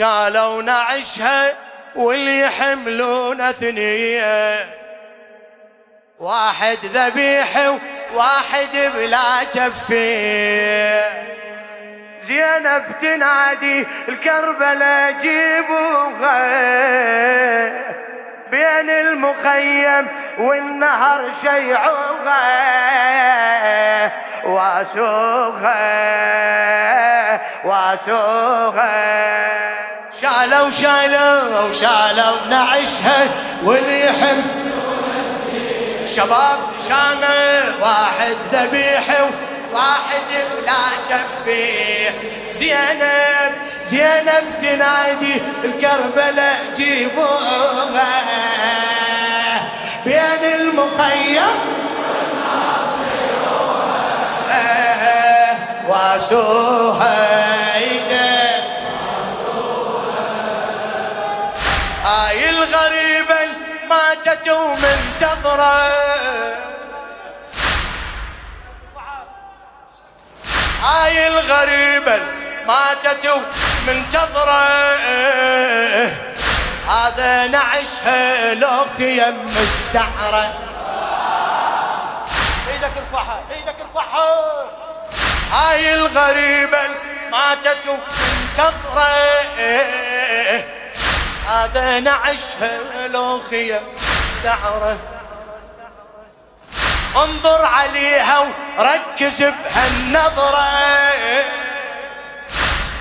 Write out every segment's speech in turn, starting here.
شالوا نعشها واللي يحملون ثنيه واحد ذبيح وواحد بلا كفيه زينب تنادي الكربلة جيبوها بين المخيم والنهر شيعوها. واسوها واسوها. شالوا شالوا شالوا نعشها واليحم شباب شامل واحد ذبيح واحد بلا كفي زينب زينب تنادي الكربلة جيبوها بين المخيم واسوها. ماتت ومنتظرة هاي الغريبة ماتت ومنتظرة هذا نعشها لو خيم مستعرة. إيدك ارفعها إيدك ارفعها هاي الغريبة ماتت ومنتظرة هذا نعشها لو خيم مستعرة انظر عليها وركز بهالنظرة.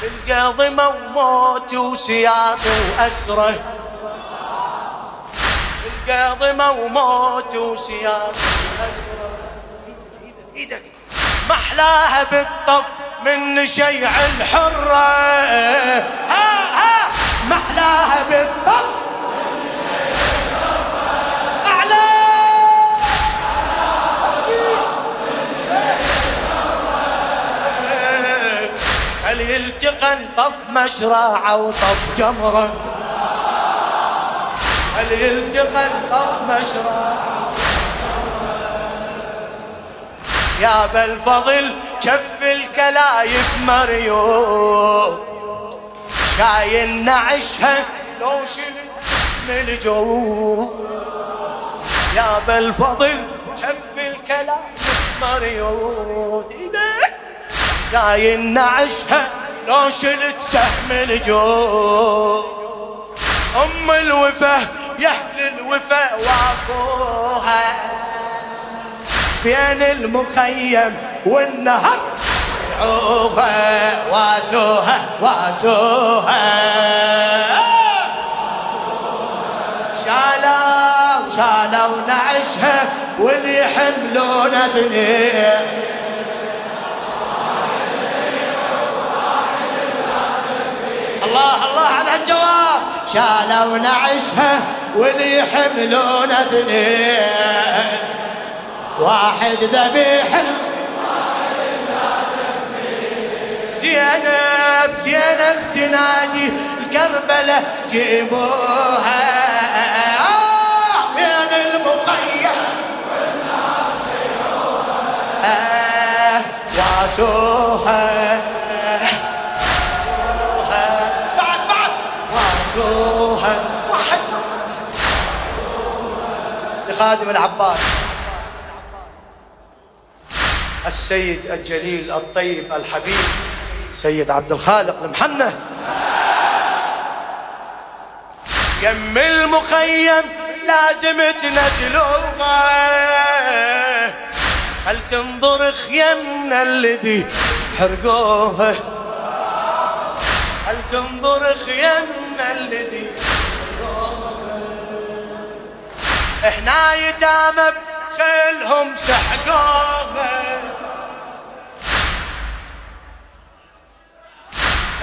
القاضمة وموت وسياط وأسرة. القاضمة وموت وسياط وأسرة. إيدك إيدك. محلاها بالطف من شيع الحرة. ها ها. محلاها بالطف هل يلتقى طف مشرع وطف جمرة؟ هل يلتقى طف مشرع يا بالفضل كف الكلايف مريوط شاين نعشها لو شلت من الجو يا بالفضل كف الكلايف إيدك شاين نعشها لو شلت سهم الجو أم الوفا يا أهل الوفا وافوها بين المخيم والنهر عوفا واسوها واسوها شالوا شالوا نعشها واللي يحملون أثنين. الله الله على الجواب. شالوا نعشها واللي يحملون اثنين. واحد ذبيح زينب زينب تنادي الكربلة جيبوها. آه، بين المقيم. آه، واسوها. لخادم العباس. السيد الجليل الطيب الحبيب سيد عبد الخالق المحنة. يم المخيم لازم تنزلوها هل تنظر خيمنا الذي حرقوها هل تنظر خيمنا الذي إحنا يتامى بخيلهم سحقوها.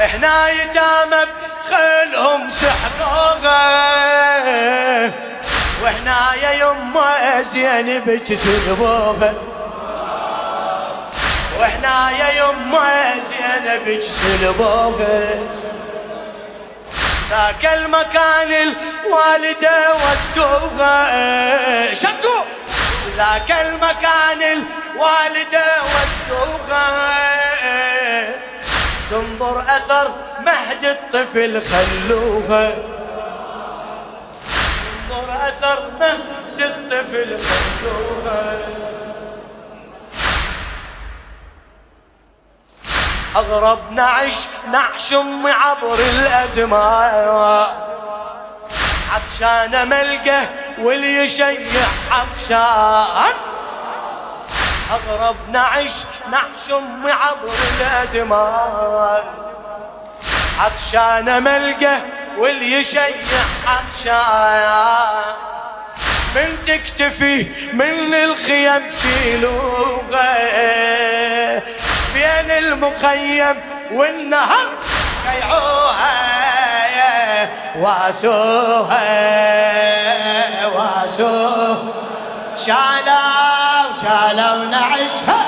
إحنا يتامى بخيلهم سحقوها. وإحنا يا يما زينب تسلبوها وإحنا يا يما زينب تسلبوها ذاك المكان الوالدة ودوها شكو ذاك المكان الوالدة ودوها تنظر أثر مهد الطفل خلوها. تنظر أثر مهد الطفل خلوها. أغرب نعش نعش أمي عبر الأزمان. عطشان ملقه واللي يشيع عطشان. أغرب نعش نعش أمي عبر الأزمان. عطشان ملقه واللي يشيع عطشان. من تكتفي من الخيم شيلوها بين المخيم والنهر. شيعوها واسوها واسوها شالوا شالوا نعشها.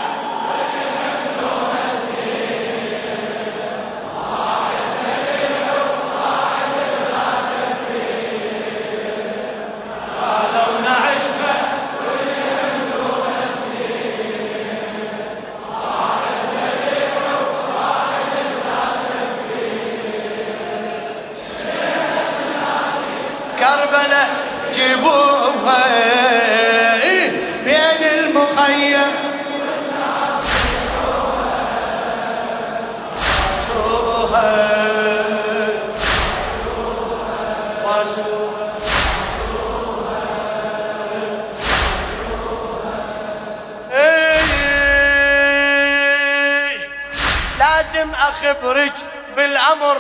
لازم اخبرك بالأمر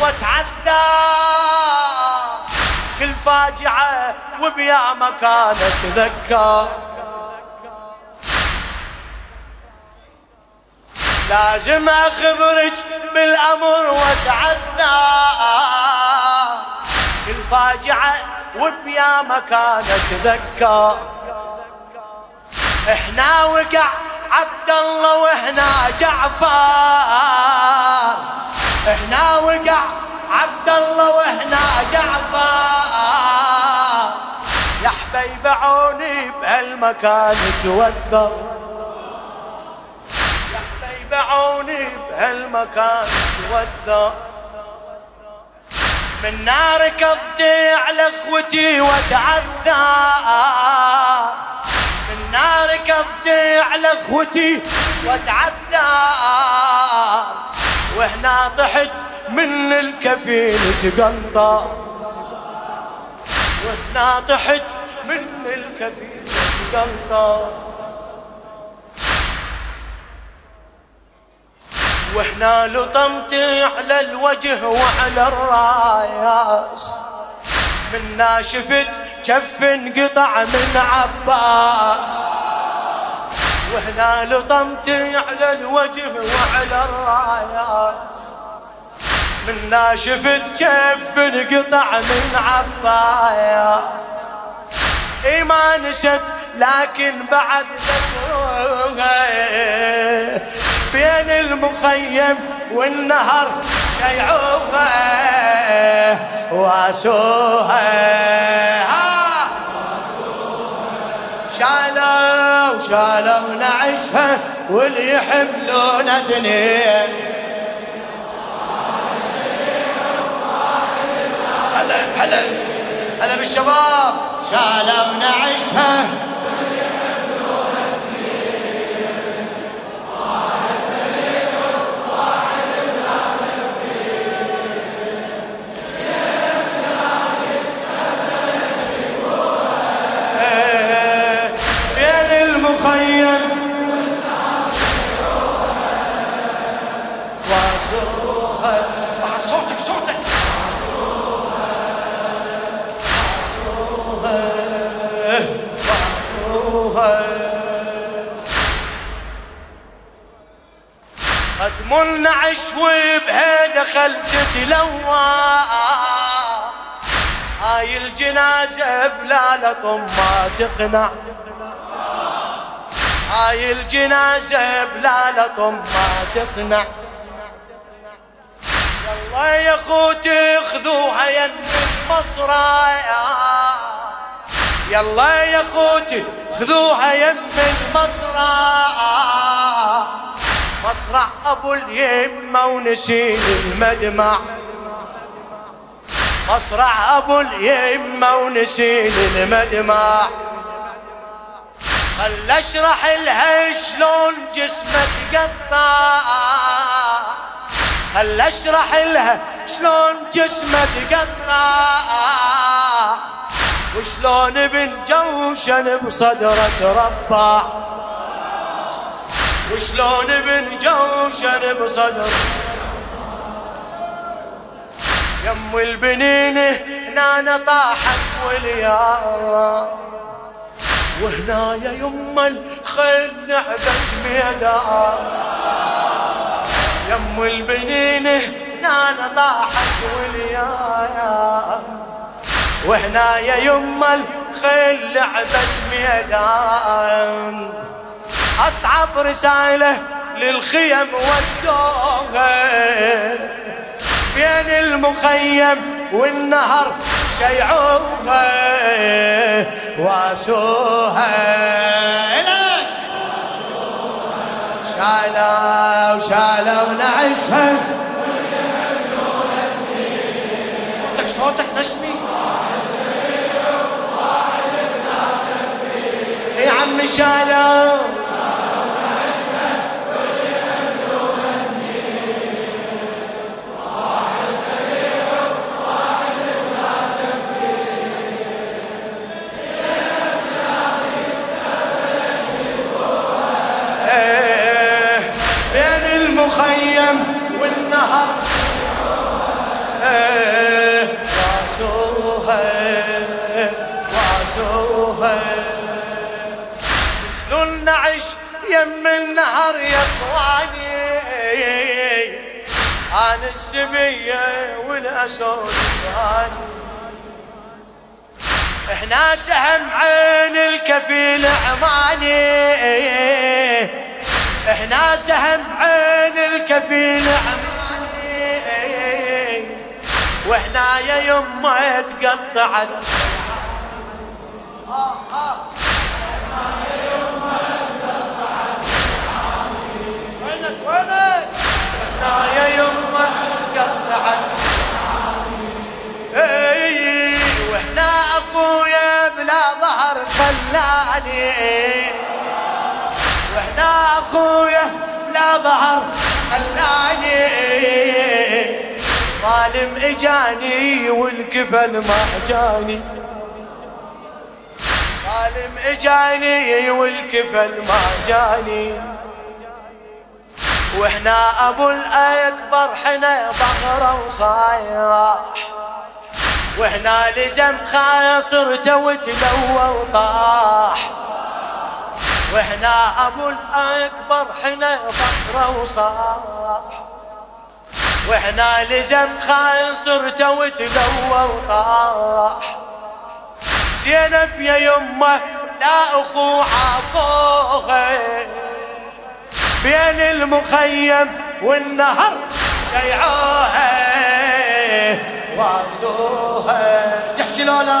واتعذى كل فاجعة وبيا مكان اتذكر لازم اخبرك بالأمر واتعذى كل فاجعة وبيا مكان اتذكر إحنا وقع عبد الله وإحنا جعفر. إحنا وقع عبد الله وإحنا جعفر. يا حبيب عوني بهالمكان توثر. يا حبيب عوني بهالمكان توثر. من نار قضي على أخوتي وتعثى من نار قضي على اخوتي وتعثى وهنا طحت من الكفيل تقنطى وهنا طحت من الكفيل تقنطى وهنا لطمتي على الوجه وعلى الراس. منا شفت كف انقطع من عباس. وهنا لطمتي على الوجه وعلى الراس منا شفت كيف انقطع من عباس. اي ما نست لكن بعد ذكرها بين المخيم والنهر شيعوها واسوها شالوا شالوا نعشها واللي يحملون اثنين. هلا هلا هلا بالشباب. شالوا نعشها قدم النعش وبها دخلت تتلوى هاي الجنازة بلا لطم ما تقنع. هاي الجنازة بلا لطم ما تقنع. يلا يا أخوتي خذوها ين المصرى يلا يا أخوتي خذوها يم المصرى مصرع أبو اليمة ونسيل المدمع. مصرع أبو اليمة ونسيل المدمع. خل أشرح لها شلون جسمه تقطع. خل أشرح لها شلون جسمه تقطع. وشلون ابن جوشن بصدره تربع وشلون ابن جوشن بصدره يم البنين هنا طاحت واليا وهنا يا يما الخيل نعبت ميدان يم البنين هنا طاحت واليا وهنا يا يما الخيل لعبت ميدان أصعب رسالة للخيم ودوها بين المخيم والنهر شيعوها واسوها. شالوا شالوا نعشها صوتك صوتك نشمي. يا عم شالوا. اخواني أنا السبية والاسود ثاني إحنا سهم عين الكفيل عماني إحنا سهم عين الكفيل عماني وإحنا يا يمه تقطعت. ظهر خلاني ظالم إجاني والكفل ما جاني. ظالم إجاني والكفل ما جاني. وإحنا أبو الأكبر حنا ظهره وصايح. وإحنا لزم خاصرته وتلوى وطاح. وإحنا أبو الأكبر حنا ظهره وصاح. وإحنا لزم خاصرته وتلوى وطاح. زينب يا يمه لا اخو عافوها بين المخيم والنهر شيعوها واسوها تحكي لولا؟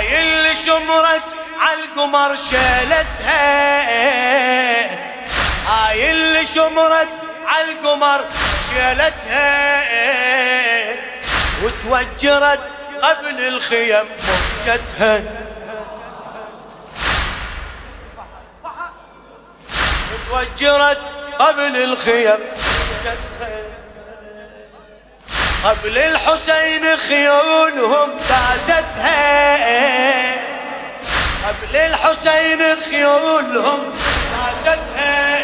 هاي اللي شمرت عالقمر شيلتها هاي اللي شمرت عالقمر شيلتها وتوجرت قبل الخيم مهجتها. وتوجرت قبل الخيم مهجتها. قبل الحسين خيولهم داستها قبل الحسين خيولهم داستها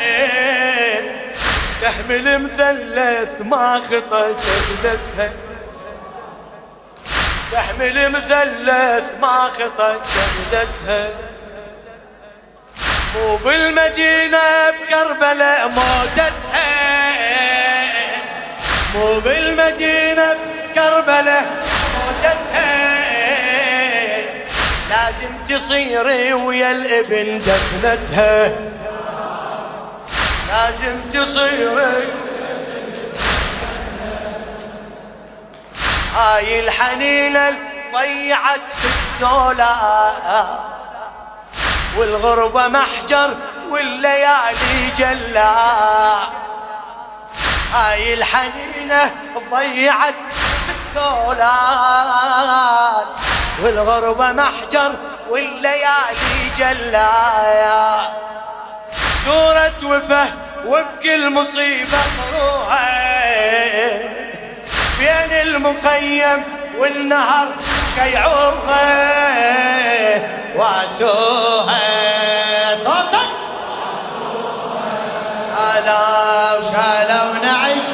سهم المثلث ما خطى جبلتها سهم المثلث ما خطى جبلتها مو بالمدينة بكربلاء موتتها. مو بالمدينة بكربلاء موتتها. لازم تصيري ويا الابن دفنتها. لازم تصيري هاي الحنينة ضيعت ست دولار والغربة محجر والليالي جلا هاي الحنينة ضيعت التولاد والغربة محجر والليالي جلا سورة وفه وبكل مصيبة مروها بين المخيم والنهر شيعوها واسوها صوتا شالوا شالوا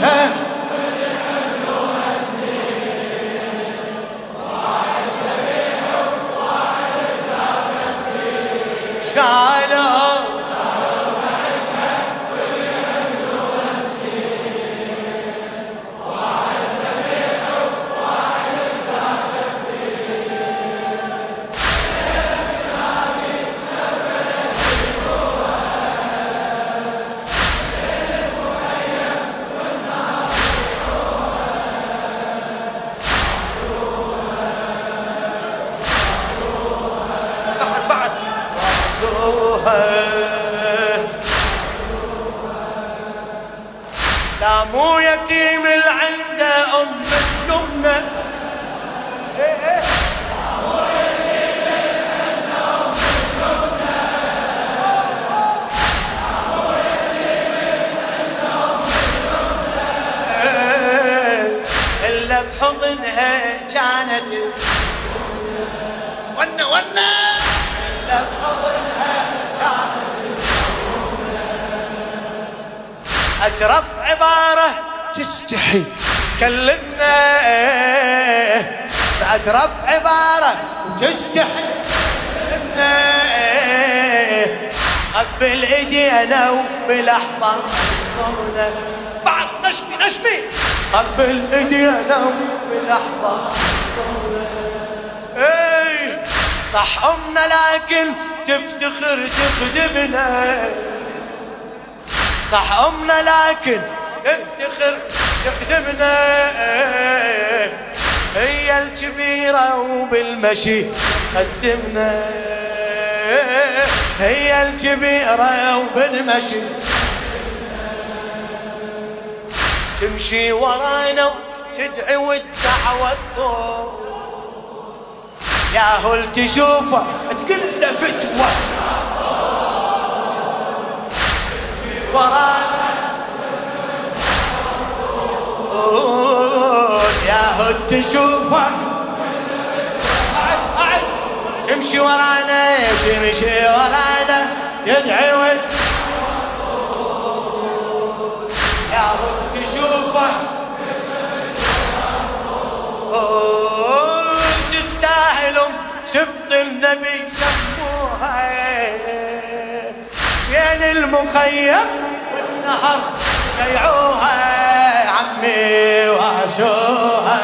time. مو يتيم العنده ام مثلنا إلا بحضنها كانت. ونا ونا إلا بحضنها كانت. اجرف عبارة تستحي. كلمنا اجرف عبارة وتستحي. كلمنا قبل ايدينا وبلحظه بعد نشمي نشمي قبل ايدينا وبلحظه إي صح أمنا لكن تفتخر تخدمنا صح أمنا لكن تفتخر تخدمنا هي الكبيرة وبالمشي قدمنا. هي الكبيرة وبالمشي. تمشي ورانا وتدعي والدعوة تطول يا هل تشوفه تقل له فتوى. ورانا يا هل تشوفه. تمشي ورانا تمشي ورانا تدعي ود يا هل تشوفه. تستاهلوا سبط النبي سموها. بين المخيم والنهر. شيعوها عمي واسوها